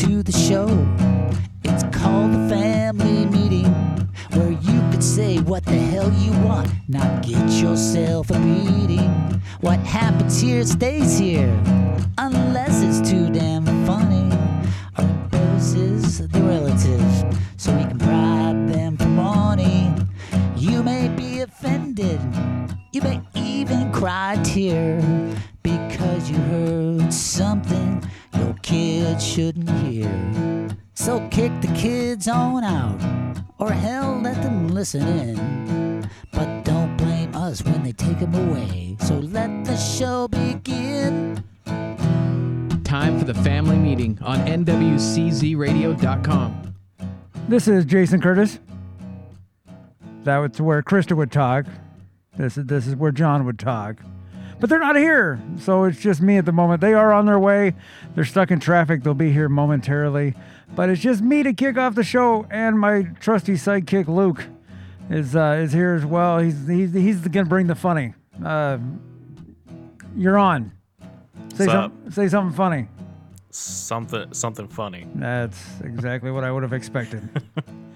to the show. It's called the family meeting, where you could say what the hell you want, not get yourself a beating. What happens here stays here, unless it's too damn let listen in. But don't blame us when they take them away. So let the show begin. Time for the family meeting on NWCZRadio.com. This is Jason Curtis. That was where Krista would talk. This is this is where John would talk. But they're not here, so it's just me at the moment. They are on their way. They're stuck in traffic. They'll be here momentarily. But it's just me to kick off the show, and my trusty sidekick Luke is uh, is here as well. He's he's he's gonna bring the funny. Uh, you're on. Say What's something. Say something funny. Something something funny. That's exactly what I would have expected.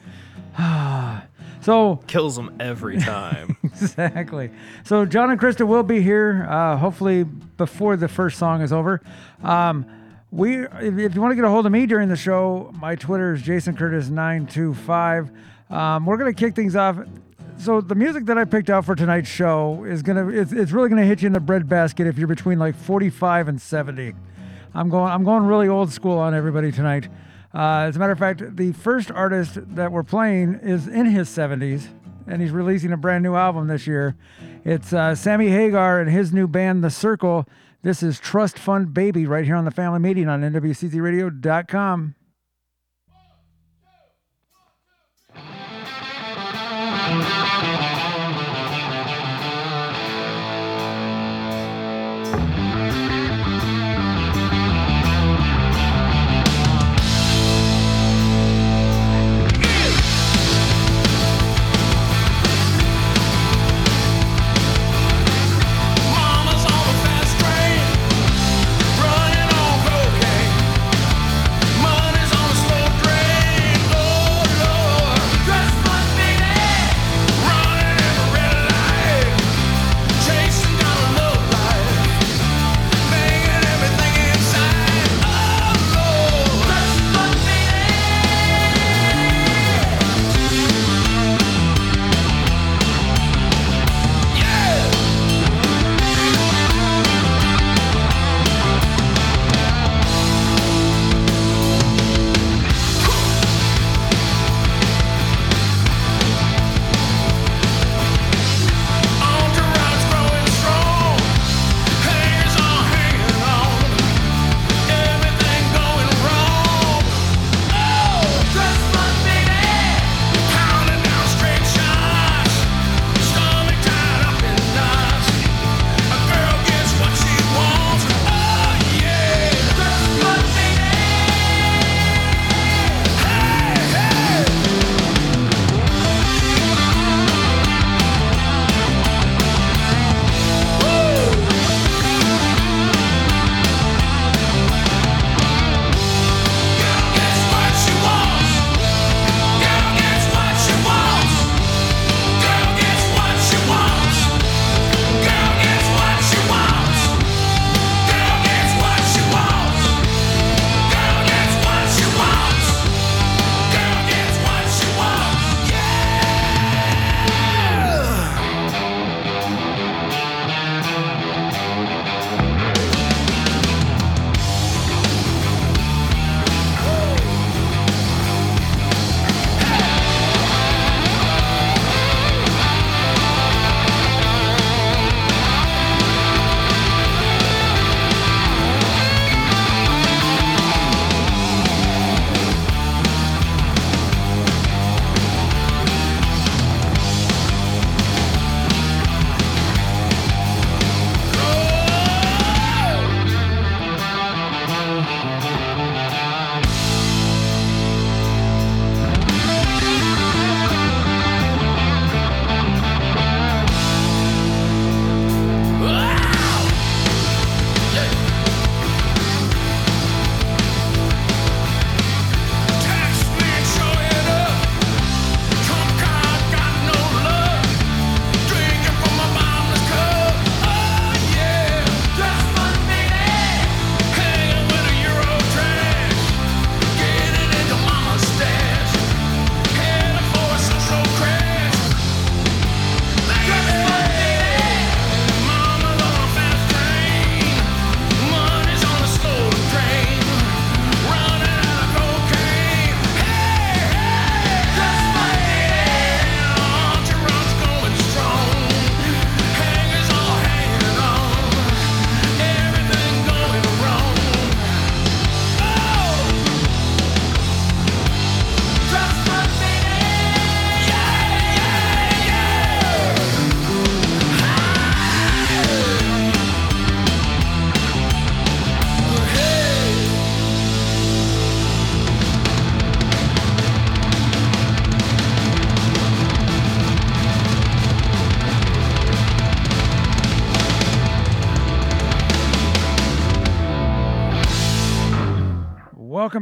so Kills them every time. exactly. So John and Krista will be here, uh, hopefully before the first song is over. Um, we, if, if you want to get a hold of me during the show, my Twitter is Jason Curtis nine two five. Um, we're gonna kick things off. So the music that I picked out for tonight's show is gonna, it's, it's really gonna hit you in the breadbasket if you're between like forty five and seventy. I'm going, I'm going really old school on everybody tonight. Uh, as a matter of fact, the first artist that we're playing is in his 70s, and he's releasing a brand new album this year. It's uh, Sammy Hagar and his new band, The Circle. This is Trust Fund Baby right here on the Family Meeting on NWCZRadio.com.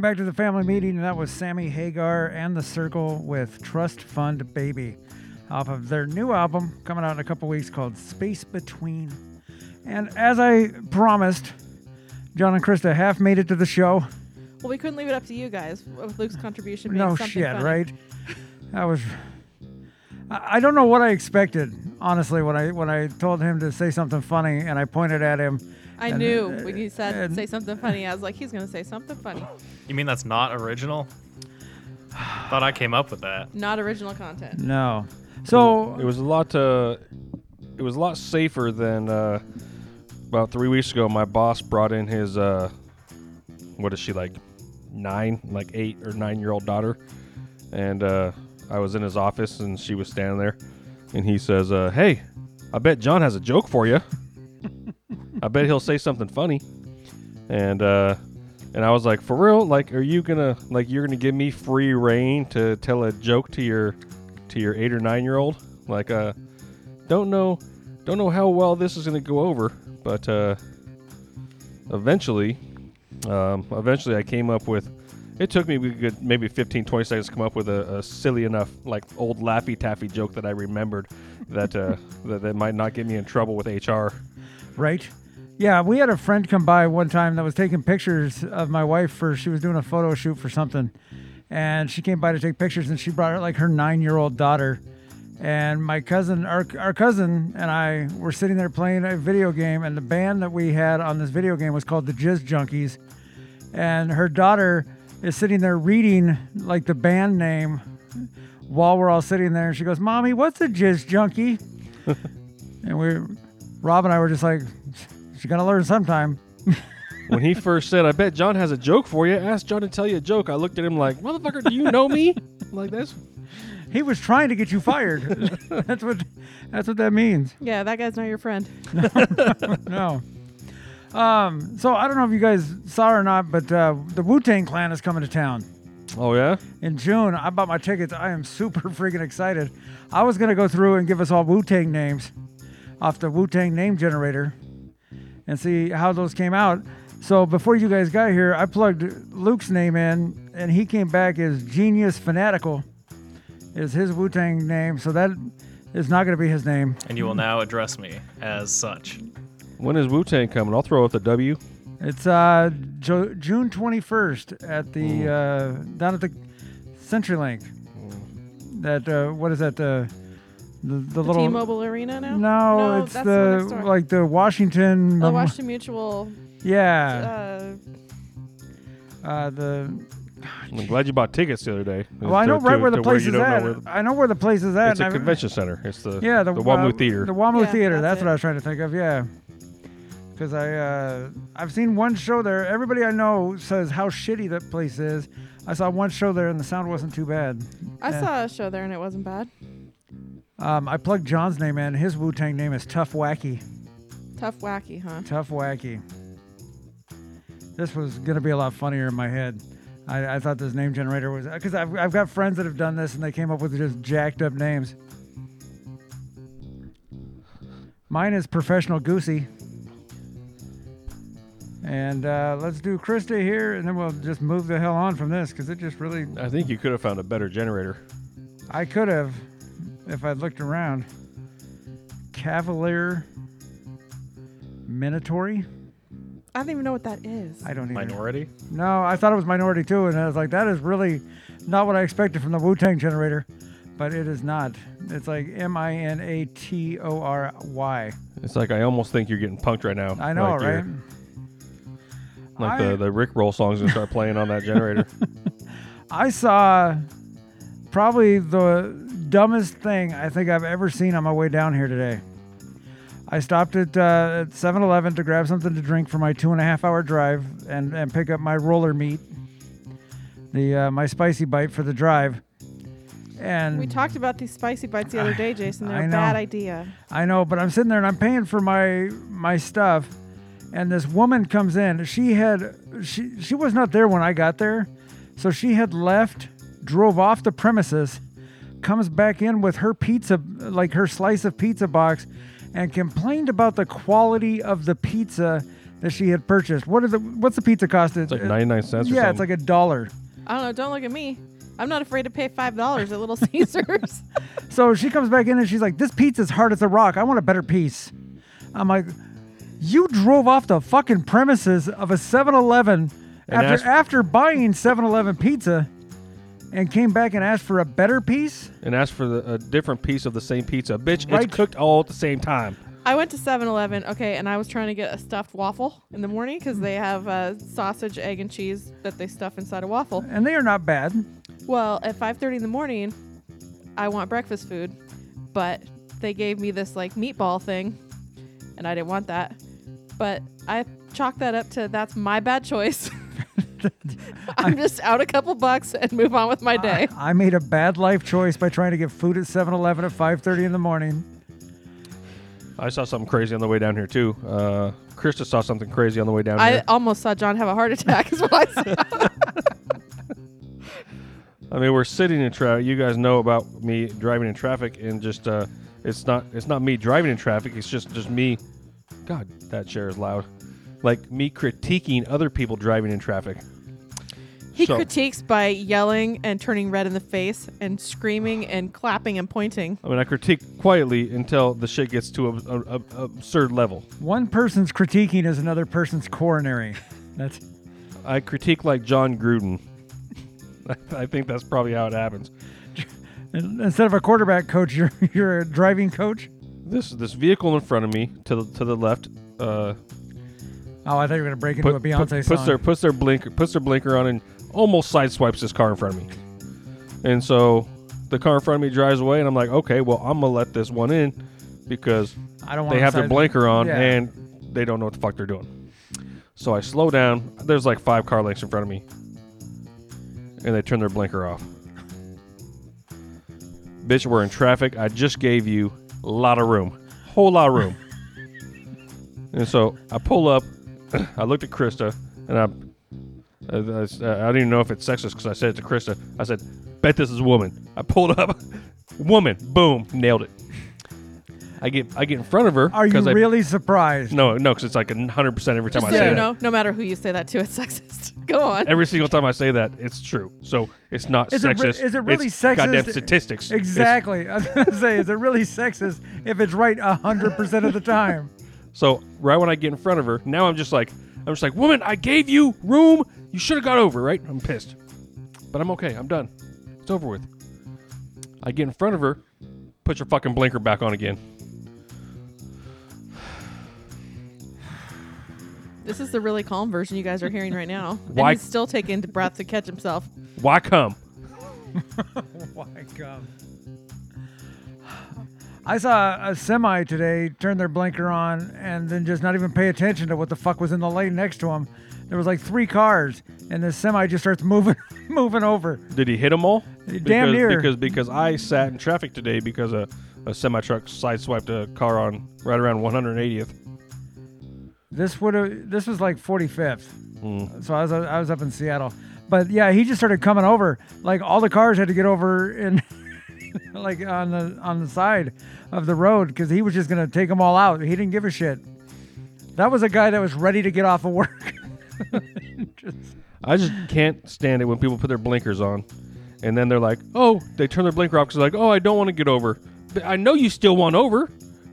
welcome back to the family meeting. And that was Sammy Hagar and the Circle with Trust Fund Baby off of their new album coming out in a couple weeks called Space Between. And as I promised, John and Krista half made it to the show. Well, we couldn't leave it up to you guys with Luke's contribution being No shit, funny. right? That was. I don't know what I expected, honestly, when I when I told him to say something funny and I pointed at him. I And, knew uh, when you said and- say something funny. I was like, he's gonna say something funny. You mean that's not original? Thought I came up with that. Not original content. No. So It was a lot. Uh, it was a lot safer than uh, about three weeks ago. My boss brought in his. Uh, what is she like? Nine, like eight or nine year old daughter, and uh, I was in his office and she was standing there, and he says, uh, "Hey, I bet John has a joke for you. I bet he'll say something funny." And uh, and I was like, "For real? Like, are you gonna like you're gonna give me free reign to tell a joke to your to your eight or nine year old? Like, uh, don't know, don't know how well this is gonna go over, but uh, eventually, um, eventually I came up with. It took me good maybe 15, 20 seconds to come up with a, a silly enough, like old Laffy Taffy joke that I remembered that, uh, that that might not get me in trouble with HR. Right. Yeah, we had a friend come by one time that was taking pictures of my wife for she was doing a photo shoot for something. And she came by to take pictures and she brought like her 9-year-old daughter. And my cousin our our cousin and I were sitting there playing a video game and the band that we had on this video game was called the Jizz Junkies. And her daughter is sitting there reading like the band name while we're all sitting there and she goes, "Mommy, what's a Jizz Junkie?" and we Rob and I were just like, she's gonna learn sometime. When he first said, "I bet John has a joke for you," ask John to tell you a joke. I looked at him like, "Motherfucker, do you know me?" like that's He was trying to get you fired. that's what that's what that means. Yeah, that guy's not your friend. No. Um, so I don't know if you guys saw or not, but uh, the Wu Tang Clan is coming to town oh yeah. in June. I bought my tickets. I am super freaking excited. I was gonna go through and give us all Wu Tang names off the Wu Tang name generator and see how those came out. So before you guys got here, I plugged Luke's name in, and he came back as Genius Fanatical. Is his Wu Tang name? So that is not going to be his name. And you will now address me as such. When is Wu Tang coming? I'll throw out the W. It's uh, jo- June 21st at the uh, down at the CenturyLink. That uh, what is that? The the, the, The little T-Mobile Arena now. No, No, it's that's the one next the door. like the Washington. Oh, the Mem- Washington Mutual. yeah, Uh, uh, the. I'm glad you bought tickets the other day. Well, I know right to- where the place you is at. I know where the place is at. it's a and I- convention center. It's the Yeah, the, the WAMU uh, Theater. The WAMU Yeah, Theater. that's That's, what. I was trying to think of. Yeah, because I uh, I've seen one show there. Everybody I know says how shitty that place is. I saw one show there and the sound wasn't too bad. I Yeah. saw a show there and it wasn't bad. Um, I plugged John's name in. His Wu Tang name is Tough Wacky. Tough, wacky, huh? Tough Wacky. This was gonna be a lot funnier in my head. I, I thought this name generator was because I've, I've got friends that have done this and they came up with just jacked up names. Mine is Professional Goosey. And uh, let's do Krista here, and then we'll just move the hell on from this because it just really. I think you could have found a better generator. I could have if I'd looked around. Cavalier Minatory? I don't even know what that is. I don't even. Minority? No, I thought it was minority too, and I was like, that is really not what I expected from the Wu Tang generator, but it is not. It's like M I N A T O R Y. It's like I almost think you're getting punked right now. I know, like right? Like I- the the Rick roll songs gonna start playing on that generator. I saw probably the dumbest thing I think I've ever seen on my way down here today. I stopped at uh, at 7-Eleven to grab something to drink for my two and a half hour drive and, and pick up my roller meat, the uh, my spicy bite for the drive. And we talked about these spicy bites the other day, Jason. They're I a know. bad idea. I know, but I'm sitting there and I'm paying for my my stuff, and this woman comes in. She had she she was not there when I got there, so she had left, drove off the premises, comes back in with her pizza, like her slice of pizza box, and complained about the quality of the pizza that she had purchased. What is the what's the pizza cost? It's like uh, 99 cents or Yeah, it's like a dollar. I don't know. Don't look at me. I'm not afraid to pay five dollars at Little Caesars. So she comes back in and she's like, "This pizza's hard as a rock. I want a better piece." I'm like, "You drove off the fucking premises of a 7-Eleven after asked- after buying 7-Eleven pizza, and came back and asked for a better piece." and asked for the, a different piece of the same pizza. Bitch, Right. it's cooked all at the same time. I went to 7-Eleven, okay, and I was trying to get a stuffed waffle in the morning because they have uh, sausage, egg, and cheese that they stuff inside a waffle. And they are not bad. Well, at 5:30 in the morning, I want breakfast food, but they gave me this like meatball thing, and I didn't want that. But I chalk that up to that's my bad choice. I'm just out a couple bucks and move on with my day. I made a bad life choice by trying to get food at 7-Eleven at 5:30 in the morning. I saw something crazy on the way down here too. Uh, Krista saw something crazy on the way down here. I here. almost saw John have a heart attack. Is what I saw. I mean, we're sitting in traffic. You guys know about me driving in traffic, and just uh, it's not it's not me driving in traffic. It's just just me. God, that chair is loud. Like me critiquing other people driving in traffic. He So- critiques by yelling and turning red in the face and screaming and clapping and pointing. I mean, I critique quietly until the shit gets to a, a, a absurd level. One person's critiquing is another person's coronary. That's I critique like Jon Gruden. I think that's probably how it happens. instead of a quarterback coach, you're you're a driving coach. This this vehicle in front of me to the to the left. Uh, Oh, I thought you were gonna break into put, a Beyonce put- song. puts their puts their blinker puts their blinker on and almost sideswipes this car in front of me. And so the car in front of me drives away, and I'm like, okay, well, I'm gonna let this one in because I don't they have their blinker on Yeah. and they don't know what the fuck they're doing. So I slow down. There's like five car lengths in front of me, and they turn their blinker off. Bitch, we're in traffic. I just gave you a lot of room, whole lot of room. and so I pull up. I looked at Krista, and I, I, I, I don't even know if it's sexist because I said it to Krista. I said, "Bet this is a woman." I pulled up, woman, boom, nailed it. I get I get in front of her. Are you 'cause I, really surprised? no, no, because it's like hundred percent every time Just I so say you that. know, no matter who you say that to, it's sexist. Go on. Every single time I say that, it's true. So it's not Is it re- sexist. is it really it's sexist? Goddamn statistics. It's- Exactly. I was gonna say, is it really sexist if it's right hundred percent of the time? so right when I get in front of her, now I'm just like, I'm just like, woman, I gave you room. You should have got over, right? I'm pissed, but I'm okay. I'm done. It's over with. I get in front of her, put your fucking blinker back on again. This is the really calm version you guys are hearing right now. Why- And he's still taking breath to catch himself. Why come? Why God. I saw a semi today turn their blinker on and then just not even pay attention to what the fuck was in the lane next to him. There was like three cars, and the semi just starts moving, moving over. Did he hit them all? Damn because, near. Because because I sat in traffic today because a, a semi truck sideswiped a car on right around 180th. This would have. This was like 45th. Mm. So I was I was up in Seattle, but yeah, he just started coming over. Like all the cars had to get over in, like on the on the side of the road because he was just gonna take them all out. He didn't give a shit. That was a guy that was ready to get off of work. Just- I just can't stand it when people put their blinkers on, and then they're like, "Oh, they turn their blinker off because like, oh, I don't want to get over." But I know you still want over,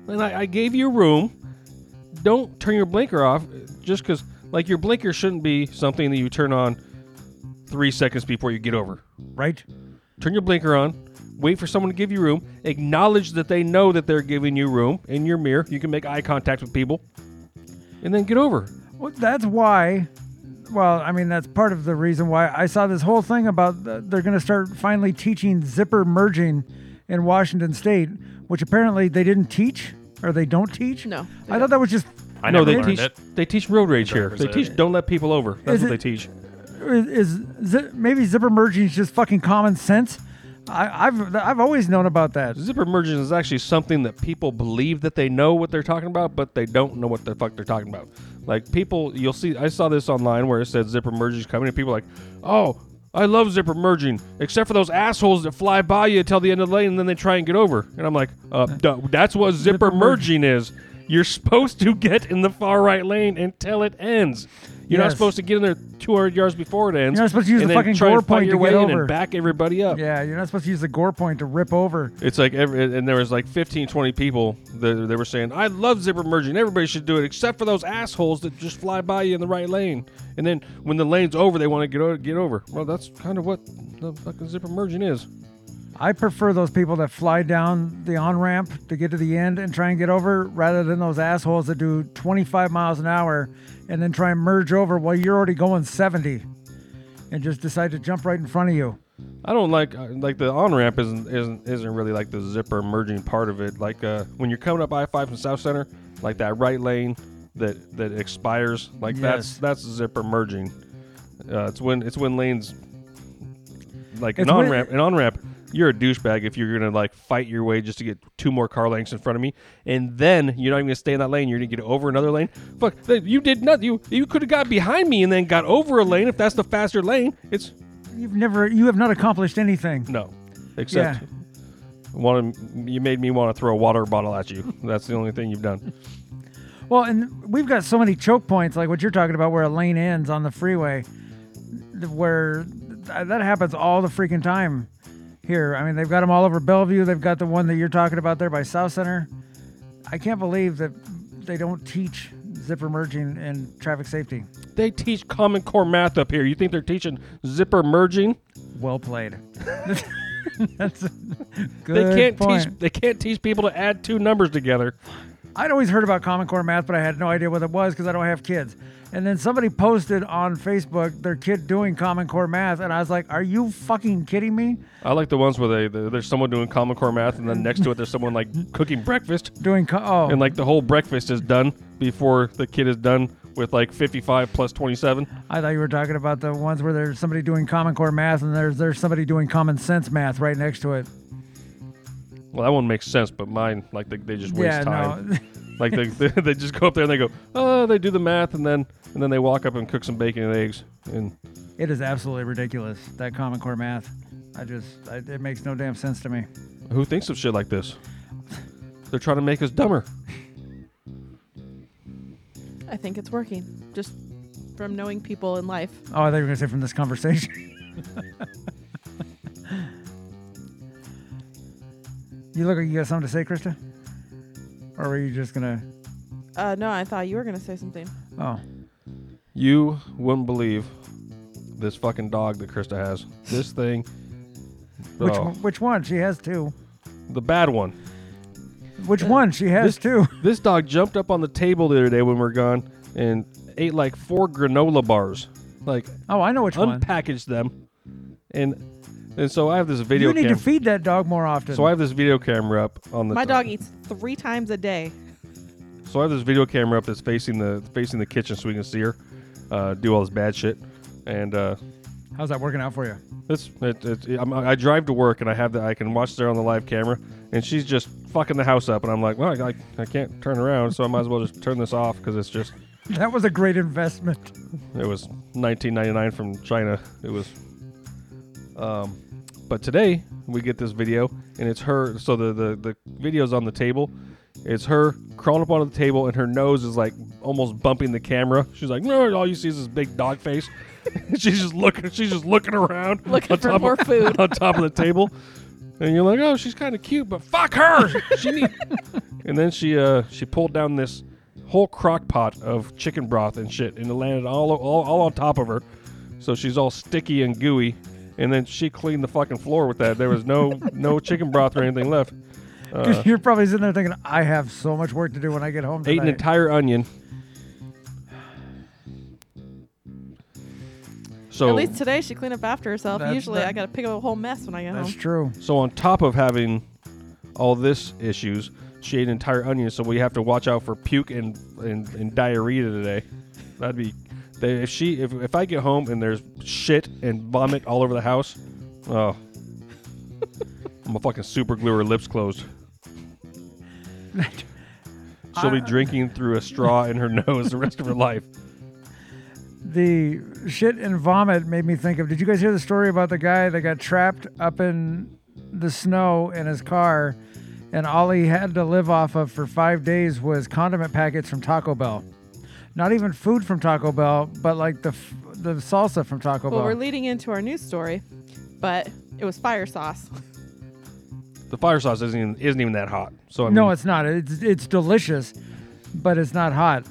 and I, I gave you room. Don't turn your blinker off uh, just because, like, your blinker shouldn't be something that you turn on three seconds before you get over. right? Turn your blinker on. Wait for someone to give you room. Acknowledge that they know that they're giving you room in your mirror. You can make eye contact with people, and then get over. Well, that's why. Well, I mean, that's part of the reason why I saw this whole thing about the, they're going to start finally teaching zipper merging in Washington State, which apparently they didn't teach or they don't teach. No, they I thought that was just. I no, never they teach. it. They teach road rage here. They teach don't let people over. That's Is what it- they teach. Is, is zi- maybe zipper merging is just fucking common sense? I, I've I've always known about that. Zipper merging is actually something that people believe that they know what they're talking about, but they don't know what the fuck they're talking about. Like people, you'll see. I saw this online where it said zipper merging is coming, and people are like, "Oh, I love zipper merging," except for those assholes that fly by you until the end of the lane and then they try and get over. And I'm like, uh, duh, "That's what zipper merging is. You're supposed to get in the far right lane until it ends. You're not Yes. supposed to get in there 200 yards before it ends. You're not supposed to use and the then fucking try and gore fight point your to way get in over. and back everybody up. Yeah, you're not supposed to use the gore point to rip over. It's like every, and there was like 15, 20 people that they were saying, I love zipper merging. Everybody should do it except for those assholes that just fly by you in the right lane. And then when the lane's over, they want to get over, get over. Well, that's kind of what the fucking zipper merging is. I prefer those people that fly down the on ramp to get to the end and try and get over rather than those assholes that do 25 miles an hour and then try and merge over while you're already going 70 and just decide to jump right in front of you. I don't like uh, like the on ramp isn't isn't isn't really like the zipper merging part of it. Like uh, when you're coming up I five from Southcenter, like that right lane that that expires, like that's Yes. that's zipper merging. Uh, it's when it's when lanes like an It's when- on ramp an on ramp. You're a douchebag if you're gonna like fight your way just to get two more car lengths in front of me, and then you're not even gonna stay in that lane. You're gonna get over another lane. Fuck, you did nothing. You you could have got behind me and then got over a lane if that's the faster lane. It's You've never, you have not accomplished anything. no, except Yeah. you made me want to throw a water bottle at you. That's the only thing you've done. Well, and we've got so many choke points, like what you're talking about, where a lane ends on the freeway, where that happens all the freaking time here. I mean, they've got them all over Bellevue. They've got the one that you're talking about there by Southcenter. I can't believe that they don't teach zipper merging and traffic safety. They teach Common Core math up here. You think they're teaching zipper merging? Well played. That's a good they can't point. teach. They can't teach people to add two numbers together. I'd always heard about Common Core math, but I had no idea what it was because I don't have kids. And then somebody posted on Facebook their kid doing Common Core math, and I was like, "Are you fucking kidding me?" I like the ones where they the, there's someone doing Common Core math, and then next to it there's someone like cooking breakfast, Doing co- oh, and like the whole breakfast is done before the kid is done with like 55 plus 27. I thought you were talking about the ones where there's somebody doing Common Core math, and there's there's somebody doing Common Sense math right next to it. Well, that one makes sense, but mine like they, they just waste yeah, time. no, Like they, they they just go up there and they go, oh, they do the math, and then and then they walk up and cook some bacon and eggs, and it is absolutely ridiculous that Common Core math. I just, I, it makes no damn sense to me. who thinks of shit like this? They're trying to make us dumber. I think it's working just from knowing people in life. Oh, I thought you were gonna say from this conversation. you look like you got something to say, Krista, or were you just gonna? Uh, no, I thought you were gonna say something. Oh, You wouldn't believe this fucking dog that Krista has. This thing, which oh, one, which one? She has two. the bad one. Which one? She has This- two. This dog jumped up on the table the other day when we were gone and ate like four granola bars, like Oh, I know which one. unpackaged them, and and so I have this video You need cam. to feed that dog more often. so I have this video camera up on the. My top. dog eats three times a day. So I have this video camera up that's facing the facing the kitchen so we can see her uh, do all this bad shit, and uh, How's that working out for you? it's it, it, I'm, I drive to work and I have the I can watch there on the live camera, and she's just fucking the house up, and I'm like, well, I, I can't turn around, so I might as well just turn this off because it's just That was a great investment. it was 1999 from China. It was, um, but today we get this video and it's her. So the the the video's on the table. It's her crawling up onto the table and her nose is like almost bumping the camera. She's like, no, all you see is this big dog face. she's just looking. She's just looking around, Looking on for top more of, food. on top of the table. And you're like, oh, she's kind of cute, but fuck her. she need. and then she uh she pulled down this whole crock pot of chicken broth and shit, and it landed all, all all on top of her. So she's all sticky and gooey. And then she cleaned the fucking floor with that. There was no no chicken broth or anything left. Uh, You're probably sitting there thinking, I have so much work to do when I get home ate an tonight. entire onion. So At least today she cleaned up after herself. That's- Usually that- I gotta pick up a whole mess when I get That's home. true. So on top of having all this issues, she ate an entire onion. So we have to watch out for puke and and, and diarrhea today. That'd be they, if she if, if I get home and there's shit and vomit all over the house. Oh, I'm a fucking super glue her lips closed. She'll be drinking through a straw in her nose the rest of her life. The shit and vomit made me think of. Did you guys hear the story about the guy that got trapped up in the snow in his car, and all he had to live off of for five days was condiment packets from Taco Bell. Not even food from Taco Bell, but like the f- the salsa from Taco Bell. Well, Bell. we're leading into our news story, but it was fire sauce. The fire sauce isn't even, isn't even that hot. So I mean, no, it's not. It's it's delicious, but it's not hot.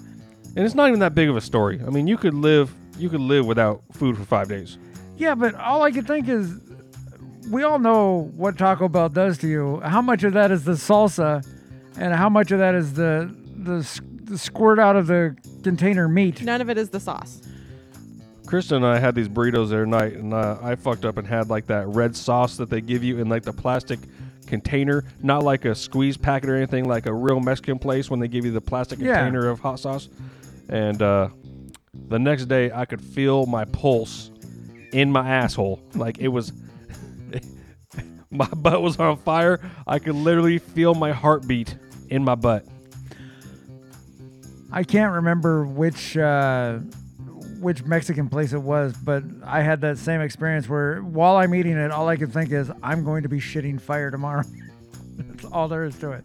and it's not even that big of a story. I mean, you could live you could live without food for five days. Yeah, but all I can think is, we all know what Taco Bell does to you. How much of that is the salsa, and how much of that is the the, s- the squirt out of the container meat? None of it is the sauce. Krista and I had these burritos the other night, and uh, I fucked up and had like that red sauce that they give you in like the plastic container, not like a squeeze packet or anything, like a real Mexican place when they give you the plastic Yeah. container of hot sauce. And uh, the next day, I could feel my pulse in my asshole, like it was. my butt was on fire. I could literally feel my heartbeat in my butt. I can't remember which uh, which Mexican place it was, but I had that same experience where while I'm eating it, all I can think is I'm going to be shitting fire tomorrow. That's all there is to it.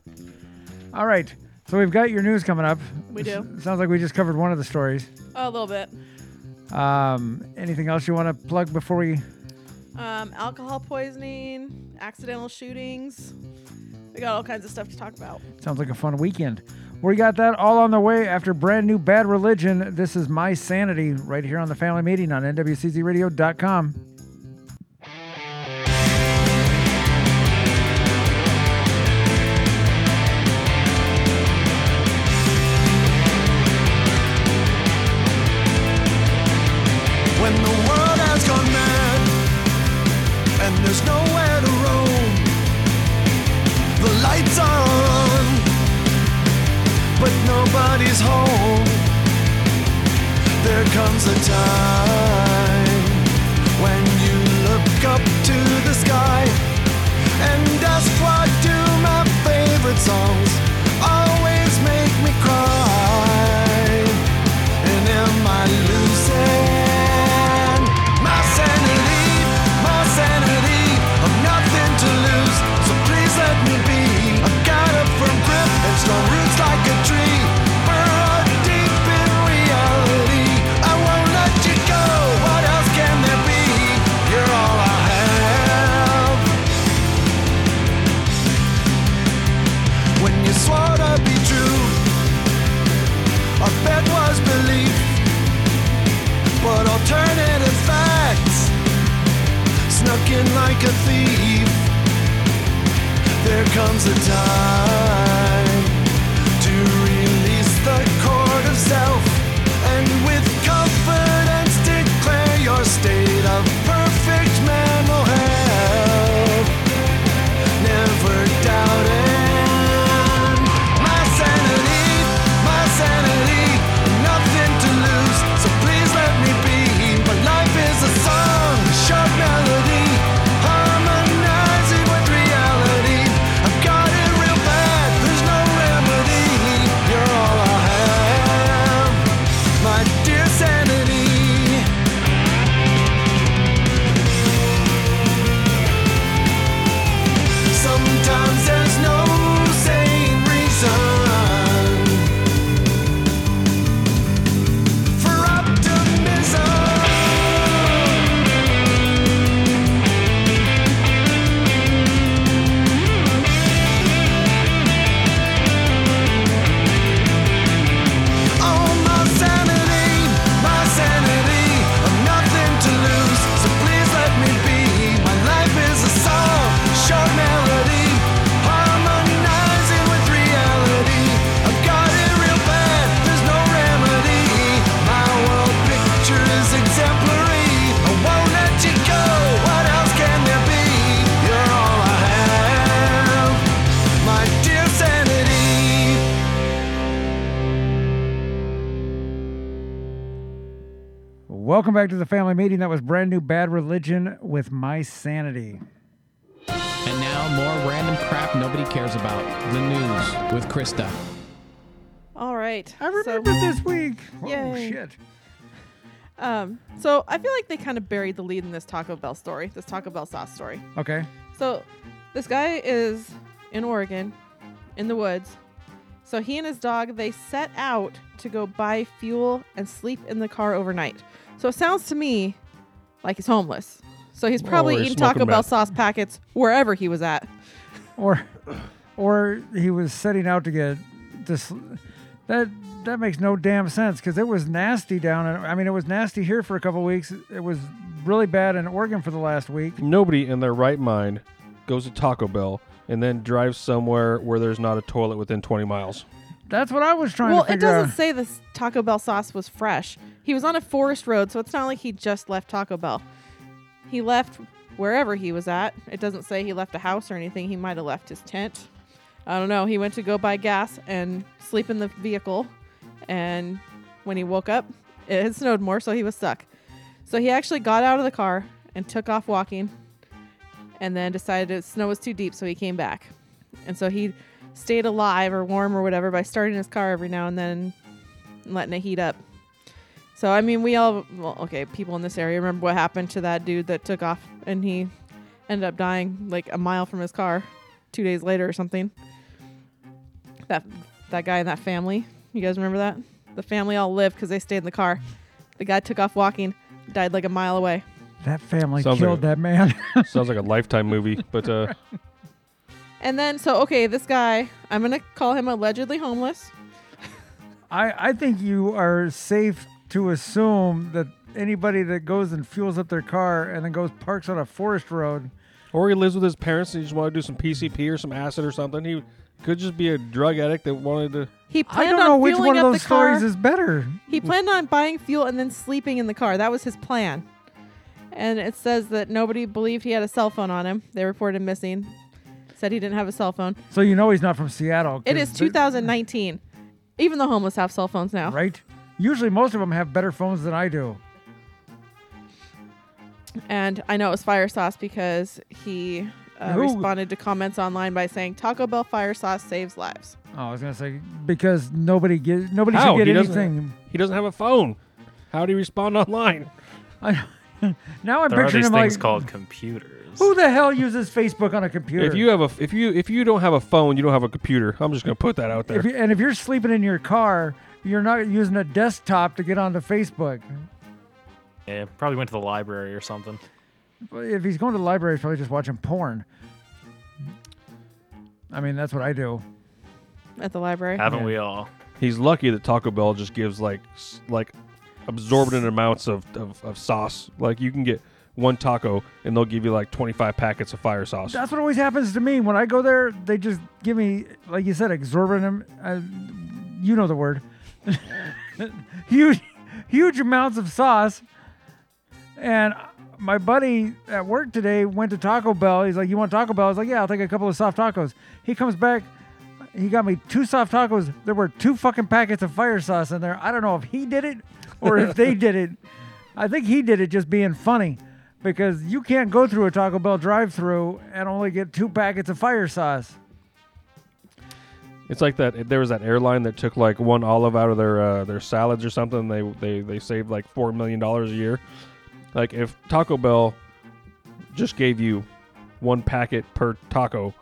All right, so we've got your news coming up. We do. S- sounds like we just covered one of the stories. A little bit. Um, anything else you want to plug before we? Um, alcohol poisoning, accidental shootings. We got all kinds of stuff to talk about. Sounds like a fun weekend. We got that all on the way after brand new Bad Religion. This is My Sanity right here on the Family Meeting on NWCZRadio.com. comes a time when you look up to the sky and ask what do my favorite songs like a thief. There comes a time to release the cord of self and with confidence declare your state of back to the Family Meeting. That was brand new Bad Religion with My Sanity. And now more random crap nobody cares about. The news with Krista. All right. I so- remembered this week. Oh shit! Um, so I feel like they kind of buried the lead in this Taco Bell story, this Taco Bell sauce story. Okay. So this guy is in Oregon. in the woods. So he and his dog they set out to go buy fuel and sleep in the car overnight. So it sounds to me like he's homeless. So he's probably Or he's eating Taco smoking Bell meth. sauce packets wherever he was at. or or he was setting out to get this that that makes no damn sense because it was nasty down in, i mean it was nasty here for a couple weeks it was really bad in oregon for the last week Nobody in their right mind goes to Taco Bell and then drive somewhere where there's not a toilet within 20 miles. that's what i was trying to do. Well, to it figure doesn't out say this Taco Bell sauce was fresh. He was on a forest road, so it's not like he just left Taco Bell. He left wherever he was at. It doesn't say he left a house or anything. He might have left his tent. I don't know. He went to go buy gas and sleep in the vehicle. And when he woke up, it had snowed more, so he was stuck. So he actually got out of the car and took off walking and then decided snow was too deep, so he came back. And so he stayed alive or warm or whatever by starting his car every now and then and letting it heat up. So I mean, we all well, okay, people in this area remember what happened to that dude that took off and he ended up dying like a mile from his car, two days later or something. That that guy and that family, you guys remember that? The family all lived because they stayed in the car. The guy took off walking, died like a mile away. That family Sounds killed like that man Sounds like a lifetime movie, but uh, And then so okay, this guy, I'm gonna call him allegedly homeless. I, I think you are safe to assume that anybody that goes and fuels up their car and then goes parks on a forest road or he lives with his parents and he just want to do some PCP or some acid or something. He could just be a drug addict that wanted to. He i don't know on which fueling one of up those the car. stories is better He planned on buying fuel and then sleeping in the car. That was his plan. And it says that nobody believed he had a cell phone on him. They reported him missing. Said he didn't have a cell phone. so you know he's not from seattle It is 2019. Even the homeless have cell phones now. right usually most of them have better phones than i do And I know it was fire sauce because he uh, responded to comments online by saying Taco Bell fire sauce saves lives. Oh, I was gonna say because nobody get nobody How? should He get doesn't- anything. He doesn't have a phone. How do you respond online? I, now I'm There are picturing these him things like, called computers. who the hell uses Facebook on a computer? If you have a if you if you don't have a phone, you don't have a computer. I'm just gonna put that out there. If you, and if you're sleeping in your car, you're not using a desktop to get onto Facebook. Yeah, probably went to the library or something. If he's going to the library, he's probably just watching porn. I mean, that's what I do. At the library. Haven't Yeah. we all? He's lucky that Taco Bell just gives like s- like absorbent amounts of, of, of sauce. Like you can get one taco and they'll give you like 25 packets of fire sauce. That's what always happens to me when I go there. They just give me, like you said, exorbitant. Uh, you know the word. huge, huge amounts of sauce. And my buddy at work today went to Taco Bell. He's like, "You want Taco Bell?" I was like, "Yeah, I'll take a couple of soft tacos." He comes back. He got me two soft tacos. There were two fucking packets of fire sauce in there. I don't know if he did it or if they did it. I think he did it just being funny because you can't go through a Taco Bell drive-through and only get two packets of fire sauce. It's like that. There was that airline that took like one olive out of their uh, their salads or something. They they they saved like four million dollars a year. Like if Taco Bell just gave you one packet per taco,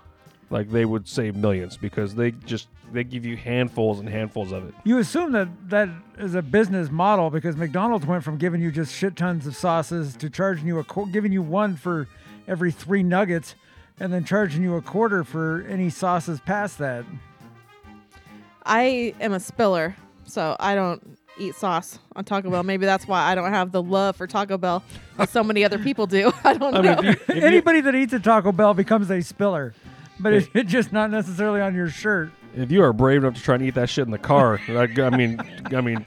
like they would save millions because they just they give you handfuls and handfuls of it. You assume that that is a business model because McDonald's went from giving you just shit tons of sauces to charging you a qu- giving you one for every three nuggets, and then charging you a quarter for any sauces past that. I am a spiller, so I don't eat sauce on Taco Bell. Maybe that's why I don't have the love for Taco Bell that so many other people do. I don't I know. mean, if you, if you- Anybody that eats a Taco Bell becomes a spiller, but it- it's just not necessarily on your shirt. If you are brave enough to try and eat that shit in the car, I, I mean, I mean,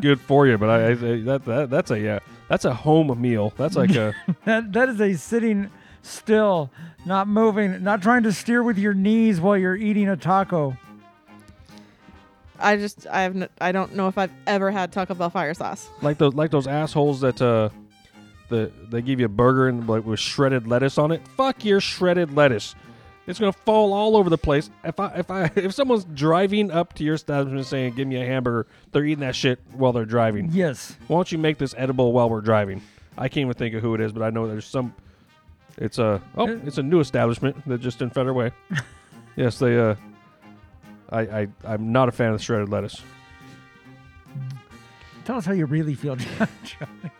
good for you. But I, I that, that that's a yeah, that's a home meal. That's like a That that is a sitting still, not moving, not trying to steer with your knees while you're eating a taco. I just I have n- I don't know if I've ever had Taco Bell fire sauce. like those like those assholes that uh the they give you a burger and like with shredded lettuce on it. Fuck your shredded lettuce. It's gonna fall all over the place. If I if I if someone's driving up to your establishment saying give me a hamburger, they're eating that shit while they're driving. Yes. Why don't you make this edible while we're driving? I can't even think of who it is, but I know there's some. It's a oh, it's a new establishment that just in Federal Way. yes, they uh, I, I I'm not a fan of the shredded lettuce. Tell us how you really feel, John- Johnny.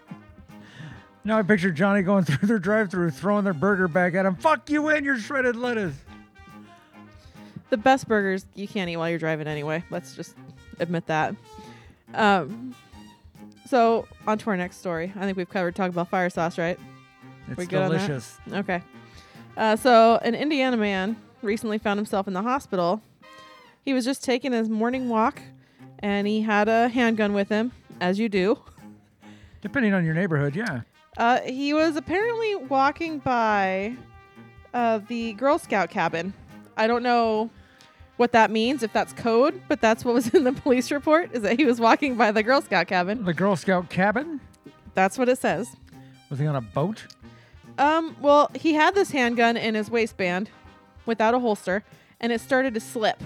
Now I picture Johnny going through their drive-through, throwing their burger back at him. Fuck you and your shredded lettuce. The best burgers you can't eat while you're driving anyway. Let's just admit that. Um, so on to our next story. I think we've covered talk about fire sauce, right? It's We good on that? delicious. Okay. Uh, so, an Indiana man recently found himself in the hospital. He was just taking his morning walk and he had a handgun with him, as you do. Depending on your neighborhood, yeah. Uh, he was apparently walking by uh, the Girl Scout cabin. I don't know what that means, if that's code, but that's what was in the police report, is that he was walking by the Girl Scout cabin. The Girl Scout cabin. That's what it says. Was he on a boat? Um, well, he had this handgun in his waistband without a holster, and it started to slip.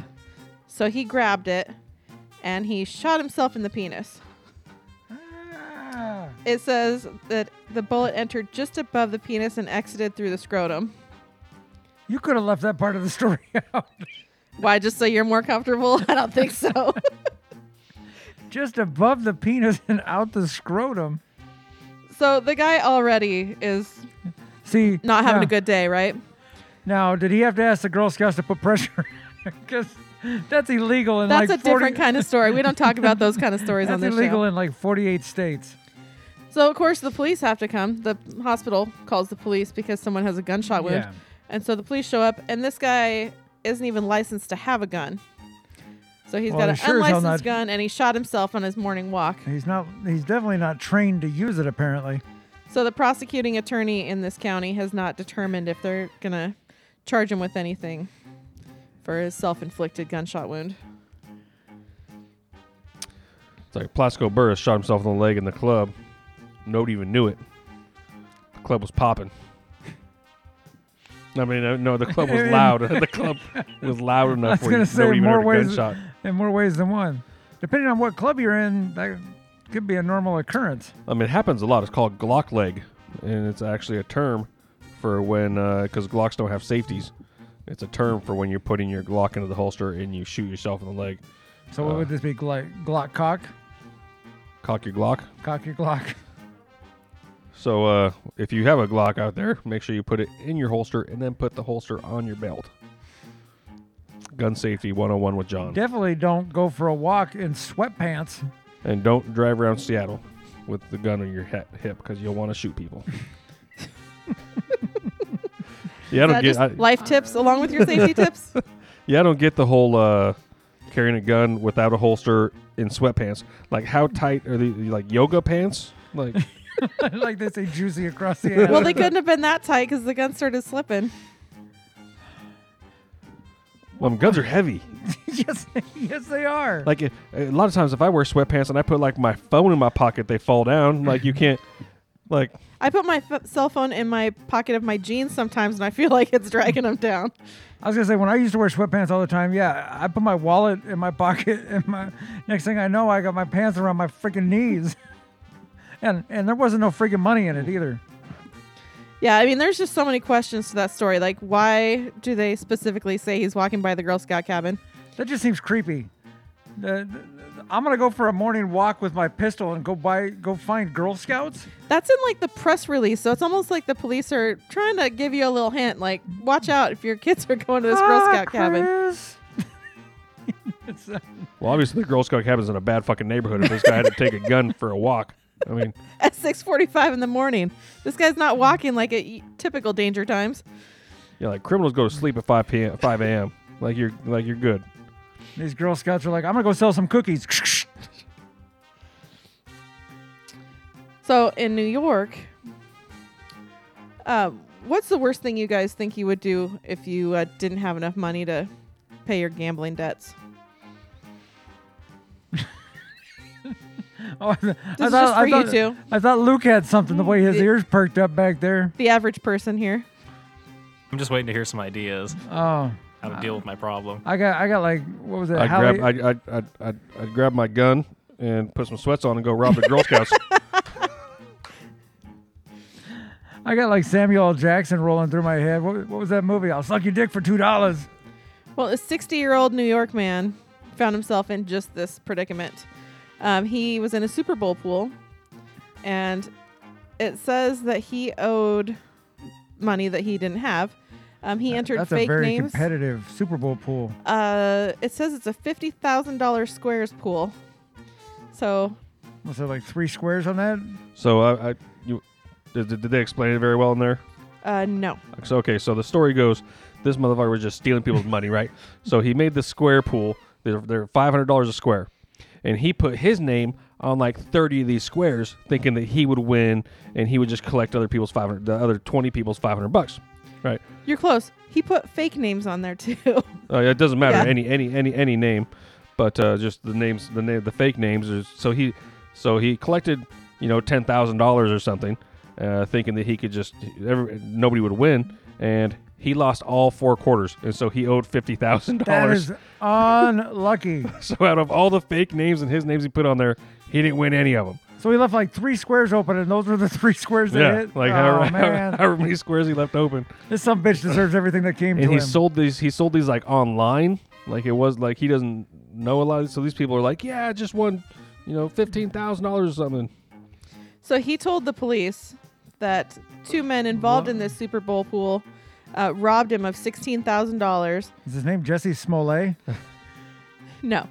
So he grabbed it and he shot himself in the penis. Ah. It says that the bullet entered just above the penis and exited through the scrotum. You could have left that part of the story out. Why, just so you're more comfortable? I don't think so. Just above the penis and out the scrotum. so the guy already is See, not having now, a good day, right? Now, did he have to ask the Girl Scouts to put pressure? Because that's illegal in That's like a 40 different kind of story. We don't talk about those kind of stories on this illegal show. in like 48 states. So of course the police have to come. The hospital calls the police because someone has a gunshot wound. Yeah. And so the police show up and this guy isn't even licensed to have a gun. So he's Well, got an he sure as hell unlicensed not- gun and he shot himself on his morning walk. He's not. He's definitely not trained to use it. Apparently. So the prosecuting attorney in this county has not determined if they're going to charge him with anything for his self-inflicted gunshot wound. It's like Plaxico Burress shot himself in the leg in the club. Nobody even knew it. The club was popping. I mean, uh, no, the club was loud. the club was loud enough where gonna you- say nobody even more heard a ways. gunshot. In more ways than one. Depending on what club you're in, that could be a normal occurrence. I mean, it happens a lot. It's called Glock leg, and it's actually a term for when because Glocks don't have safeties. It's a term for when you're putting your Glock into the holster and you shoot yourself in the leg. So what Uh, would this be? Glo- Glock cock, Cock your Glock. cock your Glock. So uh, if you have a Glock out there, make sure you put it in your holster and then put the holster on your belt. Gun safety 101 with John. Definitely don't go for a walk in sweatpants. And don't drive around Seattle with the gun on your he- hip because you'll want to shoot people. yeah, I don't get. just I, life tips along with your safety tips? yeah, I don't get the whole uh, carrying a gun without a holster in sweatpants. Like, how tight are the like yoga pants? Like, like they say, juicy across the ass. well, they couldn't have been that tight because the gun started slipping. well, guns are heavy. yes, yes, they are. Like a, a lot of times, if I wear sweatpants and I put like my phone in my pocket, they fall down. Like you can't, like I put my f- cell phone in my pocket of my jeans sometimes, and I feel like it's dragging them down. I was gonna say when I used to wear sweatpants all the time. Yeah, I put my wallet in my pocket, and my next thing I know, I got my pants around my freaking knees, and and there wasn't no freaking money in it either. Yeah, I mean, there's just so many questions to that story. Like, why do they specifically say he's walking by the Girl Scout cabin? That just seems creepy. The- the- I'm gonna go for a morning walk with my pistol and go buy go find Girl Scouts. That's in like the press release, so it's almost like the police are trying to give you a little hint, like, watch out if your kids are going to this Girl Ah, Scout cabin. Chris. It's, uh, well, obviously the Girl Scout cabin's in a bad fucking neighborhood. If this guy had to take a gun for a walk, I mean, At 6:45 in the morning, this guy's not walking like at y- typical danger times. yeah, like criminals go to sleep at five p.m. five a.m. Like you're like you're good. these Girl Scouts are like, I'm gonna go sell some cookies. So in New York, uh, what's the worst thing you guys think you would do if you uh, didn't have enough money to pay your gambling debts? Oh, I, This I is thought, just for I you thought, two, I thought Luke had something. The way his The- ears perked up back there. the average person here. I'm just waiting to hear some ideas Oh, how to deal with my problem. I got I got like what was it? I Halle- grab I I I I I'd grab my gun and put some sweats on and go rob the Girl Scouts. I got like Samuel L. Jackson rolling through my head. What, what was that movie? I'll suck your dick for two dollars. Well, a 60 year old New York man found himself in just this predicament. Um, he was in a Super Bowl pool, and it says that he owed money that he didn't have. Um, he entered That's fake a very names. competitive Super Bowl pool. Uh, it says it's a fifty thousand dollars squares pool. So Was there like three squares on that? So I, I you did, did they explain it very well in there? uh, no. So okay, so the story goes, this motherfucker was just stealing people's money, right? So he made this square pool. They're, they're five hundred dollars a square, and he put his name on like thirty of these squares, thinking that he would win, and he would just collect other people's five hundred, the other twenty people's five hundred bucks, right? You're close. He put fake names on there too. Uh, it doesn't matter Yeah. any any any any name, but uh, just the names, the name, the fake names. Is, so he, so he collected, you know, ten thousand dollars or something, uh, thinking that he could just every, nobody would win, and he lost all four quarters, and so he owed fifty thousand That dollars. is unlucky. So out of all the fake names and his names he put on there, he didn't win any of them. so he left like three squares open, and those were the three squares that yeah, hit. like oh, however, man. however many squares he left open, this some bitch deserves everything that came to him. and to he him. sold these. He sold these like online, like it was like he doesn't know a lot. So these people are like, yeah, I just won, you know, fifteen thousand dollars or something. So he told the police that two men involved in this Super Bowl pool uh, robbed him of sixteen thousand dollars. is his name Jussie Smollett? No.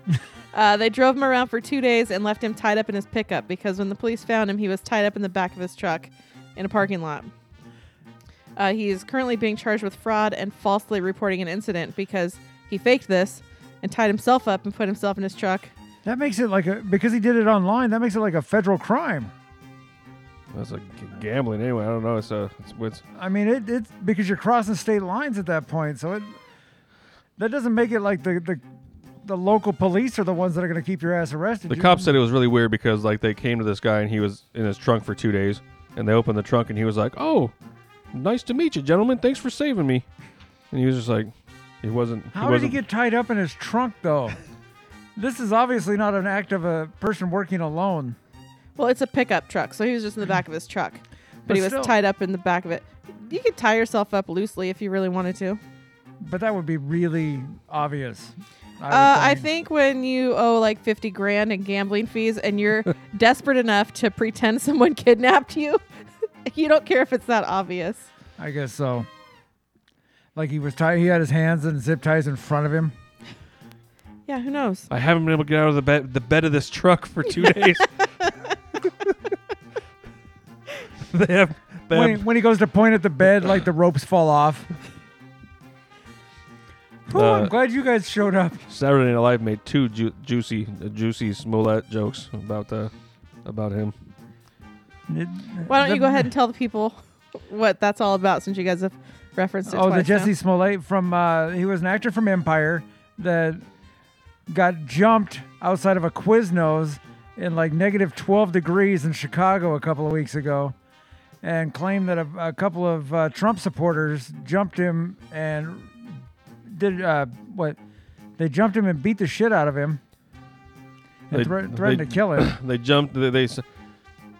Uh, they drove him around for two days and left him tied up in his pickup because when the police found him, he was tied up in the back of his truck in a parking lot. Uh, he is currently being charged with fraud and falsely reporting an incident because he faked this and tied himself up and put himself in his truck. That makes it like a because he did it online. That makes it like a federal crime. That's like gambling anyway. I don't know. It's uh, it's, it's I mean, it, it's because you're crossing state lines at that point. So it that doesn't make it like the the, the local police are the ones that are going to keep your ass arrested. the You- cops said it was really weird because like they came to this guy and he was in his trunk for two days, and they opened the trunk and he was like, "Oh, nice to meet you, gentlemen. Thanks for saving me." And he was just like, he wasn't. How he did he wasn't, get tied up in his trunk though? this is obviously not an act of a person working alone. Well, it's a pickup truck, so he was just in the back of his truck, but, But he was still- tied up in the back of it. You could tie yourself up loosely if you really wanted to. But that would be really obvious. I, would Uh, I think when you owe like 50 grand in gambling fees and you're desperate enough to pretend someone kidnapped you, you don't care if it's that obvious. I guess so. Like he was tied. He had his hands and zip ties in front of him. Yeah, who knows? I haven't been able to get out of the bed the bed of this truck for two days. they have. They When he, have when he goes to point at the bed, like the ropes fall off. Whew, Uh, I'm glad you guys showed up. Saturday Night Live made two ju- juicy, uh, juicy Smollett jokes about uh, about him. It- Why don't the- you go ahead and tell the people what that's all about since you guys have referenced it Oh, the twice now. Jussie Smollett from uh, he was an actor from Empire that got jumped outside of a Quiznos in like negative 12 degrees in Chicago a couple of weeks ago, and claimed that a, a couple of uh, Trump supporters jumped him and did uh, what? They jumped him and beat the shit out of him. And They- thre- threatened they- to kill him. They jumped. They, they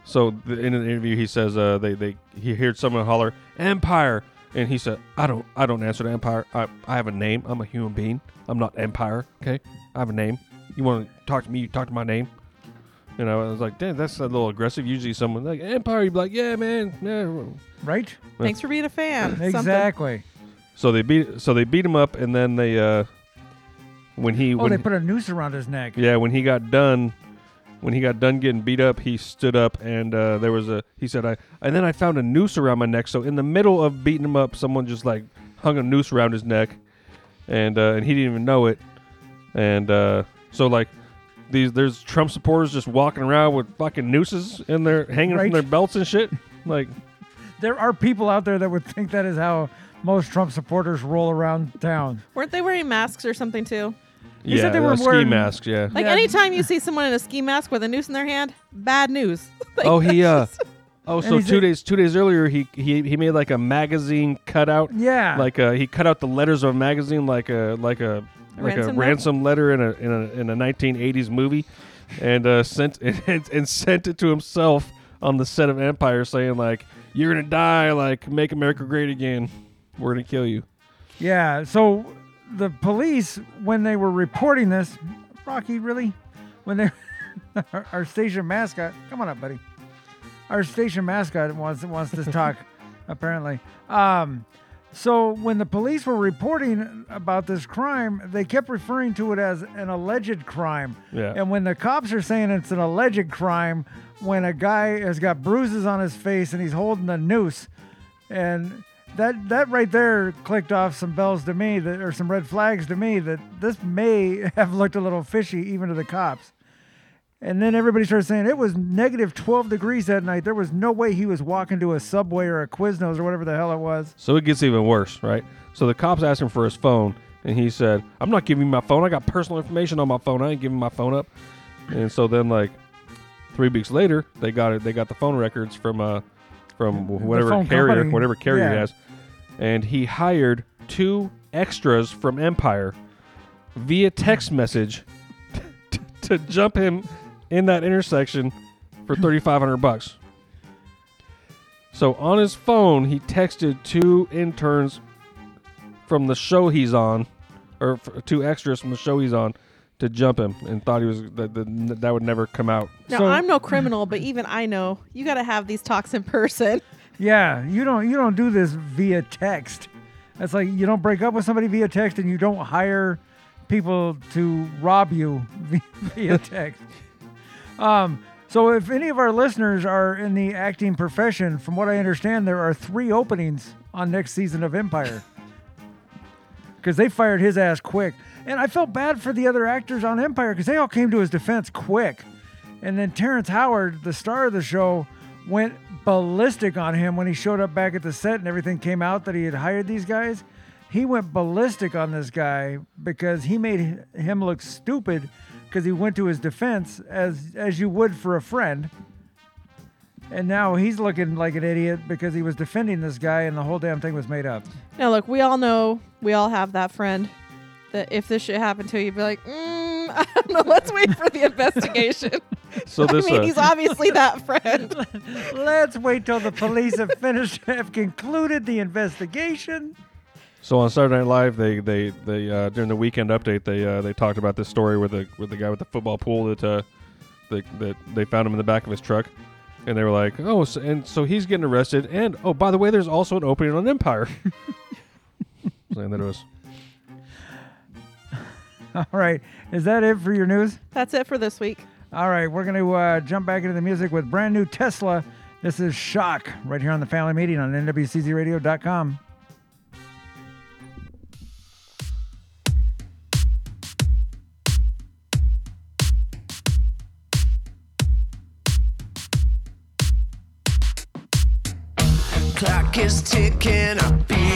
so the, in an interview he says uh, they they he heard someone holler Empire, and he said I don't I don't answer to Empire. I I have a name. I'm a human being. I'm not Empire. Okay, I have a name. You want to talk to me? You talk to my name. You know, I was like, damn, that's a little aggressive. Usually, someone like Empire, you'd be like, yeah, man, yeah. Right? Thanks for being a fan. Exactly. So they beat so they beat him up, and then they uh when he Oh, when, they put a noose around his neck. yeah when he got done when he got done getting beat up, he stood up and uh, there was a he said I and then I found a noose around my neck. So in the middle of beating him up, someone just like hung a noose around his neck, and uh, and he didn't even know it, and uh, so like. These there's Trump supporters just walking around with fucking nooses in their hanging Right. from their belts and shit. Like There are people out there that would think that is how most Trump supporters roll around town. Weren't they wearing masks or something too? He yeah, said they were uh, ski wearing- masks. Yeah. Like Yeah. anytime you see someone in a ski mask with a noose in their hand, bad news. Like, Oh, he uh. just- Oh, so two a- days two days earlier, he he he made like a magazine cutout. Yeah. Like uh, he cut out the letters of a magazine, like a like a A like ransom a note? ransom letter in a in a in a 1980s movie, and uh, sent and, and sent it to himself on the set of Empire, saying like, "You're gonna die. Like, make America great again. We're gonna kill you." Yeah. So the police, when they were reporting this, Rocky, really, when they, our, our station mascot, come on up, buddy. Our station mascot wants wants to talk, apparently. Um, so when the police were reporting about this crime, they kept referring to it as an alleged crime. Yeah. And when the cops are saying it's an alleged crime, when a guy has got bruises on his face and he's holding a noose, and that that right there clicked off some bells to me that or some red flags to me that this may have looked a little fishy even to the cops. And then everybody started saying it was negative 12 degrees that night. There was no way he was walking to a Subway or a Quiznos or whatever the hell it was. So it gets even worse, right? So the cops asked him for his phone, and he said, "I'm not giving you my phone. I got personal information on my phone. I ain't giving my phone up." And so then, like three weeks later, they got it. They got the phone records from uh from whatever carrier, company. whatever carrier he has, and he hired two extras from Empire via text message to jump him in that intersection for 3500 bucks. So on his phone, he texted two interns from the show he's on, or f- two extras from the show he's on, to jump him, and thought he was that that, that would never come out. Now So- I'm no criminal, but even I know you got to have these talks in person. Yeah, you don't you don't do this via text. It's like you don't break up with somebody via text and you don't hire people to rob you via, via text. Um, so if any of our listeners are in the acting profession, from what I understand, there are three openings on next season of Empire. Because they fired his ass quick. And I felt bad for the other actors on Empire because they all came to his defense quick. And then Terrence Howard, the star of the show, went ballistic on him when he showed up back at the set and everything came out that he had hired these guys. He went ballistic on this guy because he made him look stupid because he went to his defense as as you would for a friend. And now he's looking like an idiot because he was defending this guy and the whole damn thing was made up. Now look, we all know we all have that friend that if this shit happened to you, you'd be like, mm, I don't know. Let's wait for the investigation. So I this mean, uh, he's obviously that friend. Let's wait till the police have finished have concluded the investigation. So on Saturday Night Live, they they they uh, during the weekend update, they uh, they talked about this story with the with the guy with the football pool that uh, that that they found him in the back of his truck, and they were like, oh, so, and so he's getting arrested, and oh, by the way, there's also an opening on Empire. Saying that it was All right. Is that it for your news? That's it for this week. All right, we're going to uh, jump back into the music with brand new Tesla. This is Shock right here on the Family Meeting on NWCZRadio.com. is ticking,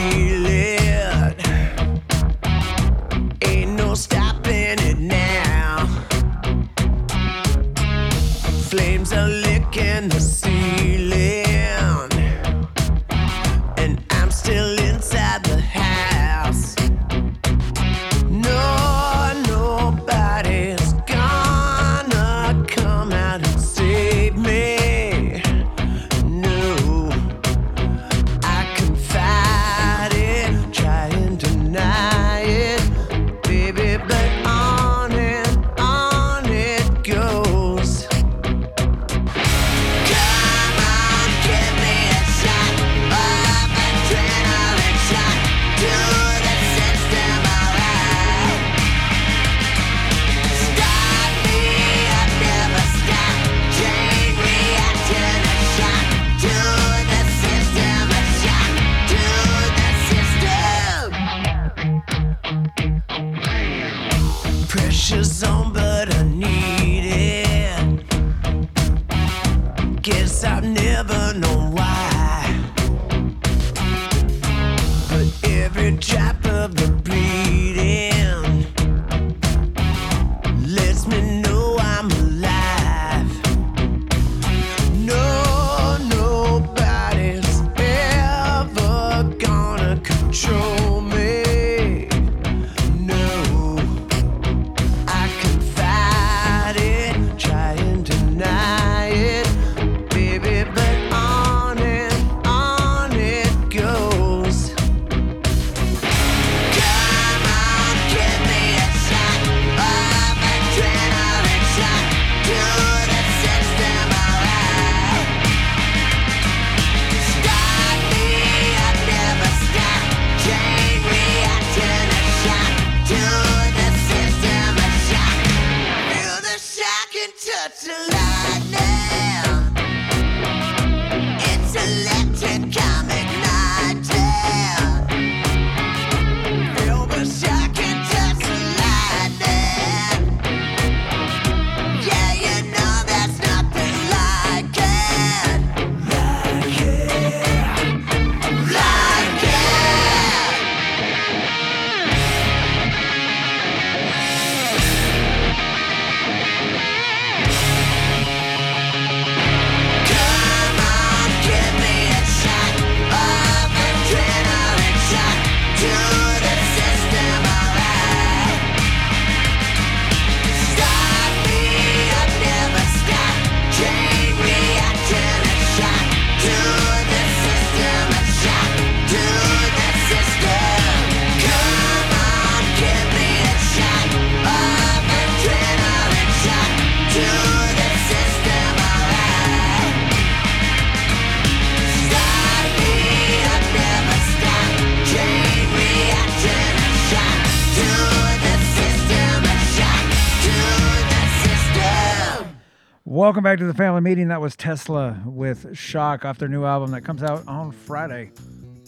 Welcome back to the family meeting. That was Tesla with Shock off their new album that comes out on Friday.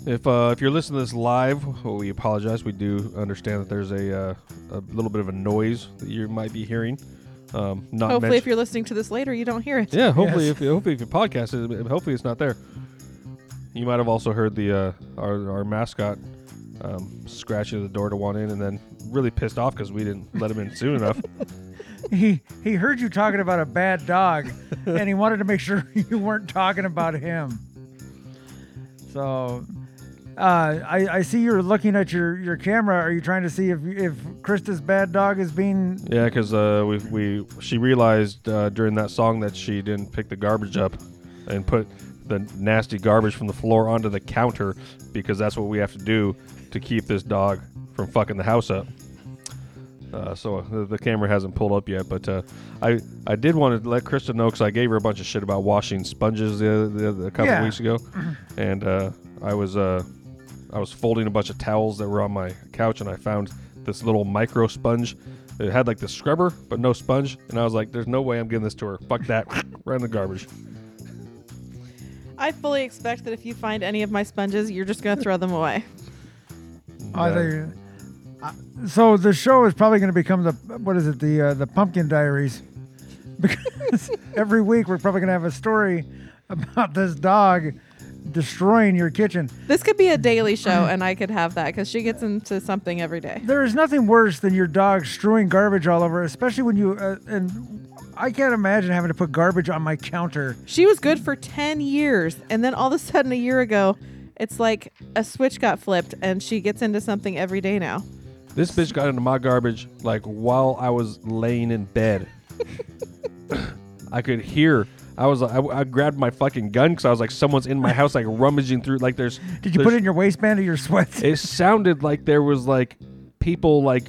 If uh, if you're listening to this live, well, we apologize. We do understand that there's a uh, a little bit of a noise that you might be hearing. Um, not Hopefully, mention- if you're listening to this later, you don't hear it. yeah, hopefully Yes. if hopefully if your podcast is hopefully it's not there. You might have also heard the uh, our our mascot um, scratching the door to want in, and then really pissed off because we didn't let him in soon enough. He he heard you talking about a bad dog, and he wanted to make sure you weren't talking about him. So, uh, I I see you're looking at your your camera. Are you trying to see if if Krista's bad dog is being? Yeah, because uh, we we she realized uh, during that song that she didn't pick the garbage up and put the nasty garbage from the floor onto the counter because that's what we have to do to keep this dog from fucking the house up. Uh, so the, the camera hasn't pulled up yet, but uh, I I did want to let Krista know because I gave her a bunch of shit about washing sponges the, the, the- a couple Yeah. weeks ago, and uh, I was uh, I was folding a bunch of towels that were on my couch, and I found this little micro sponge. It had like the scrubber, but no sponge, and I was like, "There's no way I'm giving this to her. Fuck that, right in the garbage." I fully expect that if you find any of my sponges, you're just gonna throw them away. They, uh, so the show is probably going to become the what is it the uh, the Pumpkin Diaries, because every week we're probably going to have a story about this dog destroying your kitchen. This could be a daily show, and I could have that because she gets into something every day. There is nothing worse than your dog strewing garbage all over, especially when you uh, and I can't imagine having to put garbage on my counter. She was good for 10 years. And then all of a sudden, a year ago, it's like a switch got flipped and she gets into something every day now. This bitch got into my garbage like while I was laying in bed. I could hear. I was. I, I grabbed my fucking gun because I was like, someone's in my house, like rummaging through. Like there's. Did you put it in your waistband or your sweats? It sounded like there was like people like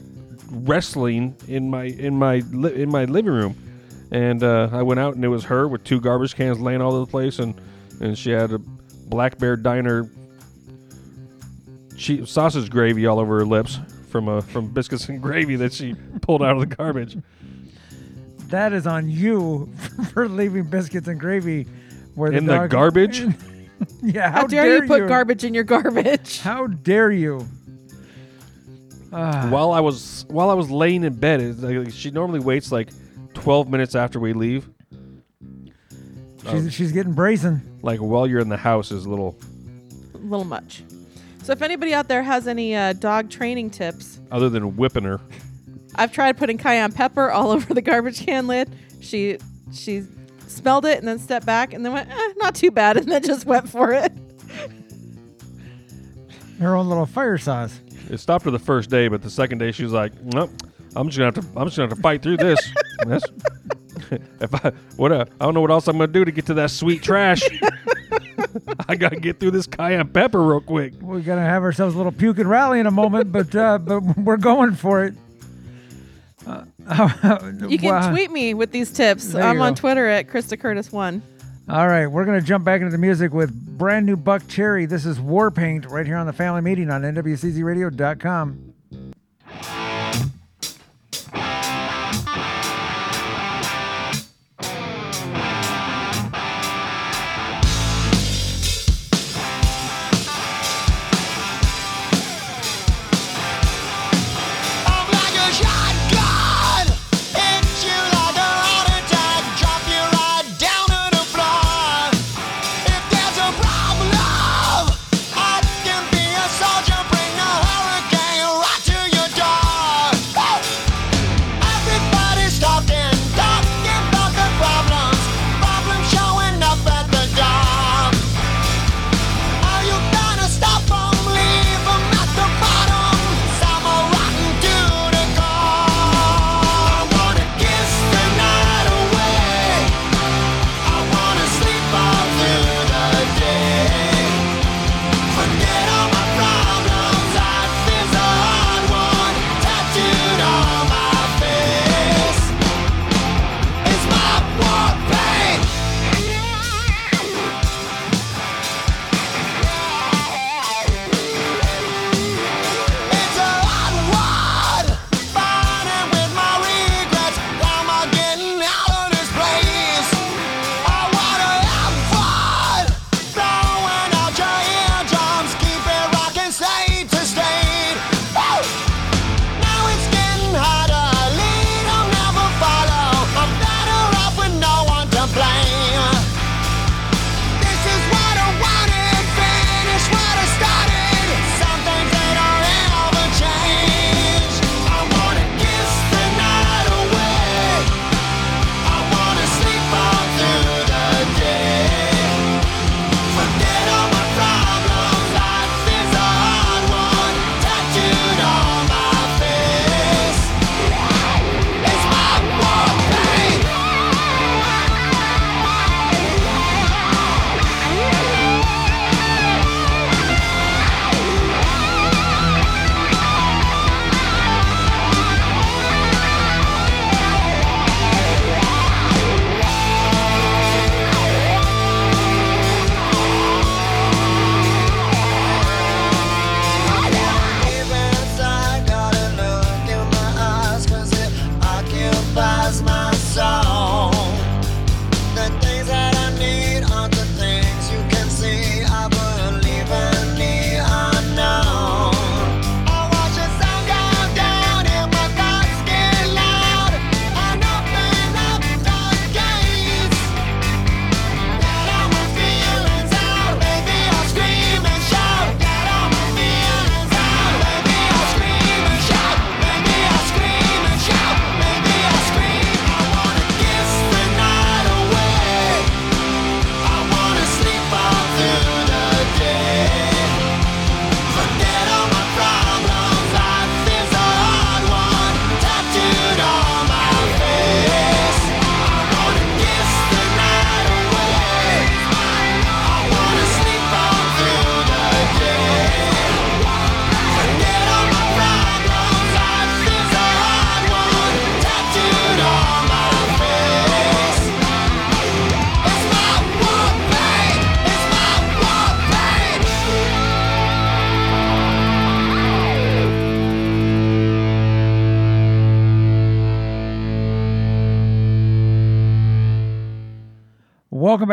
wrestling in my in my li- in my living room, and uh, I went out and it was her with two garbage cans laying all over the place, and and she had a Black Bear Diner che- sausage gravy all over her lips from uh, from biscuits and gravy that she pulled out of the garbage. That is on you for leaving biscuits and gravy where In the dog- garbage? yeah, how, How, dare, you put garbage in your garbage? How dare you? Ah, while I was while I was laying in bed, it's like, she normally waits like twelve minutes after we leave. she's, she's getting brazen. Like while you're in the house is a little A little much. So if anybody out there has any uh, dog training tips, other than whipping her. I've tried putting cayenne pepper all over the garbage can lid. She she smelled it and then stepped back and then went, eh, not too bad, and then just went for it. Her own little fire sauce. It stopped her the first day, but the second day she was like, "Nope, I'm just gonna have to. I'm just gonna have to fight through this. That's- if I what uh, I don't know what else I'm gonna do to get to that sweet trash. I gotta get through this cayenne pepper real quick. We're gonna have ourselves a little puke and rally in a moment, but uh, but we're going for it. Uh, You can tweet me with these tips. There you I'm on go. Twitter at Krista Curtis one. All right, we're gonna jump back into the music with brand new Buckcherry. This is War Paint right here on the Family Meeting on NWCZRadio.com.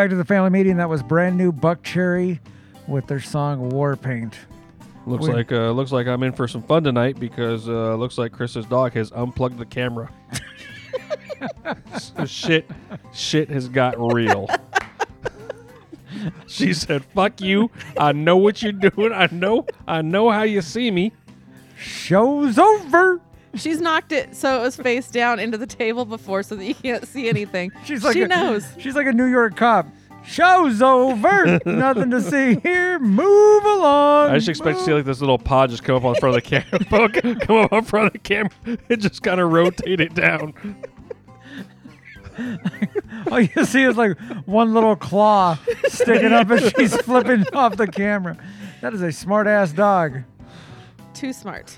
back to the family meeting. That was brand new Buckcherry with their song War Paint. Looks We- like uh, looks like I'm in for some fun tonight because uh, looks like Chris's dog has unplugged the camera. so shit, shit has got real. she said, "Fuck you! I know what you're doing. I know, I know how you see me." Show's over. She's knocked it so it was face down into the table before so that you can't see anything. She's like she a, knows. She's like a New York cop. Show's over. Nothing to see here. Move along. I just expect to see like this little pod just come up on front of the camera, come up on front of the camera, and just kind of rotate it down. All you see is like one little claw sticking up as she's flipping off the camera. That is a smart ass dog. Too smart.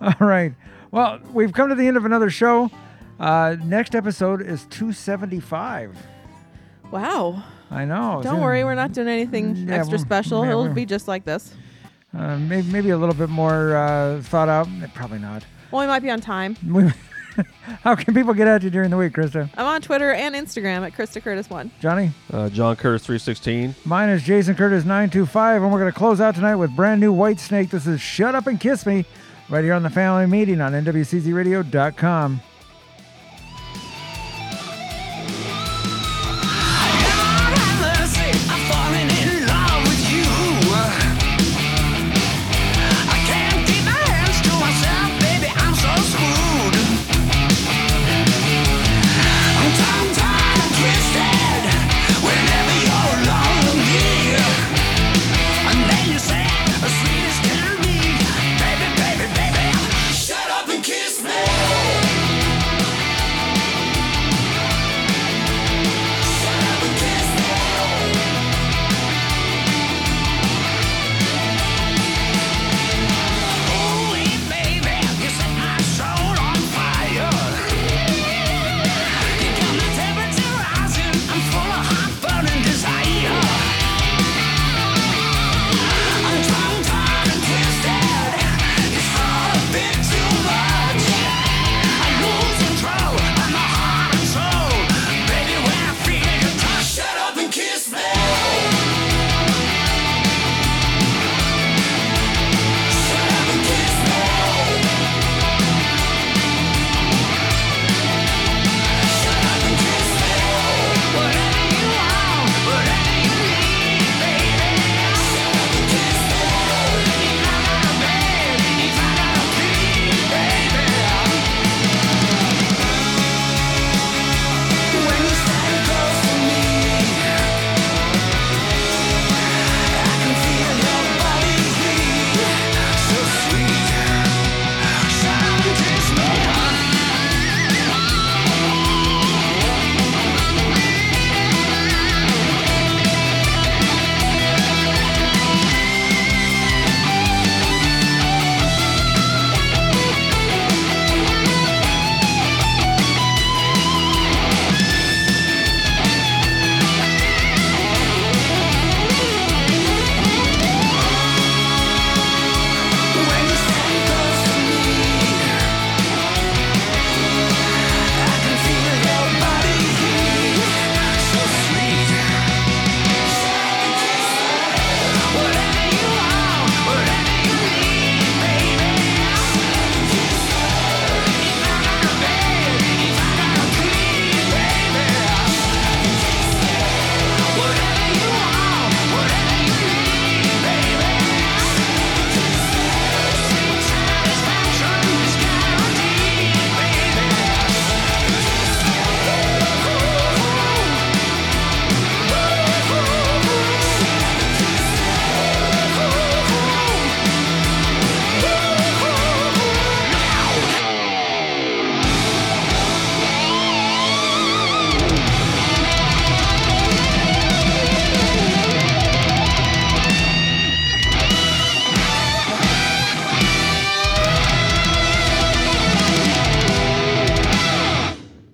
All right. Well, we've come to the end of another show. Uh, next episode is 275. Wow. I know. Don't worry, we're not doing anything Yeah, extra special. yeah, It'll be just like this. Uh, maybe, maybe a little bit more uh, thought out. Eh, Probably not. Well, we might be on time. We- How can people get at you during the week, Krista? I'm on Twitter and Instagram at Krista Curtis One. Johnny? Uh, John Curtis three sixteen. Mine is Jason Curtis 925, and we're going to close out tonight with brand new Whitesnake. This is Shut Up and Kiss Me right here on the Family Meeting on NWCZRadio.com.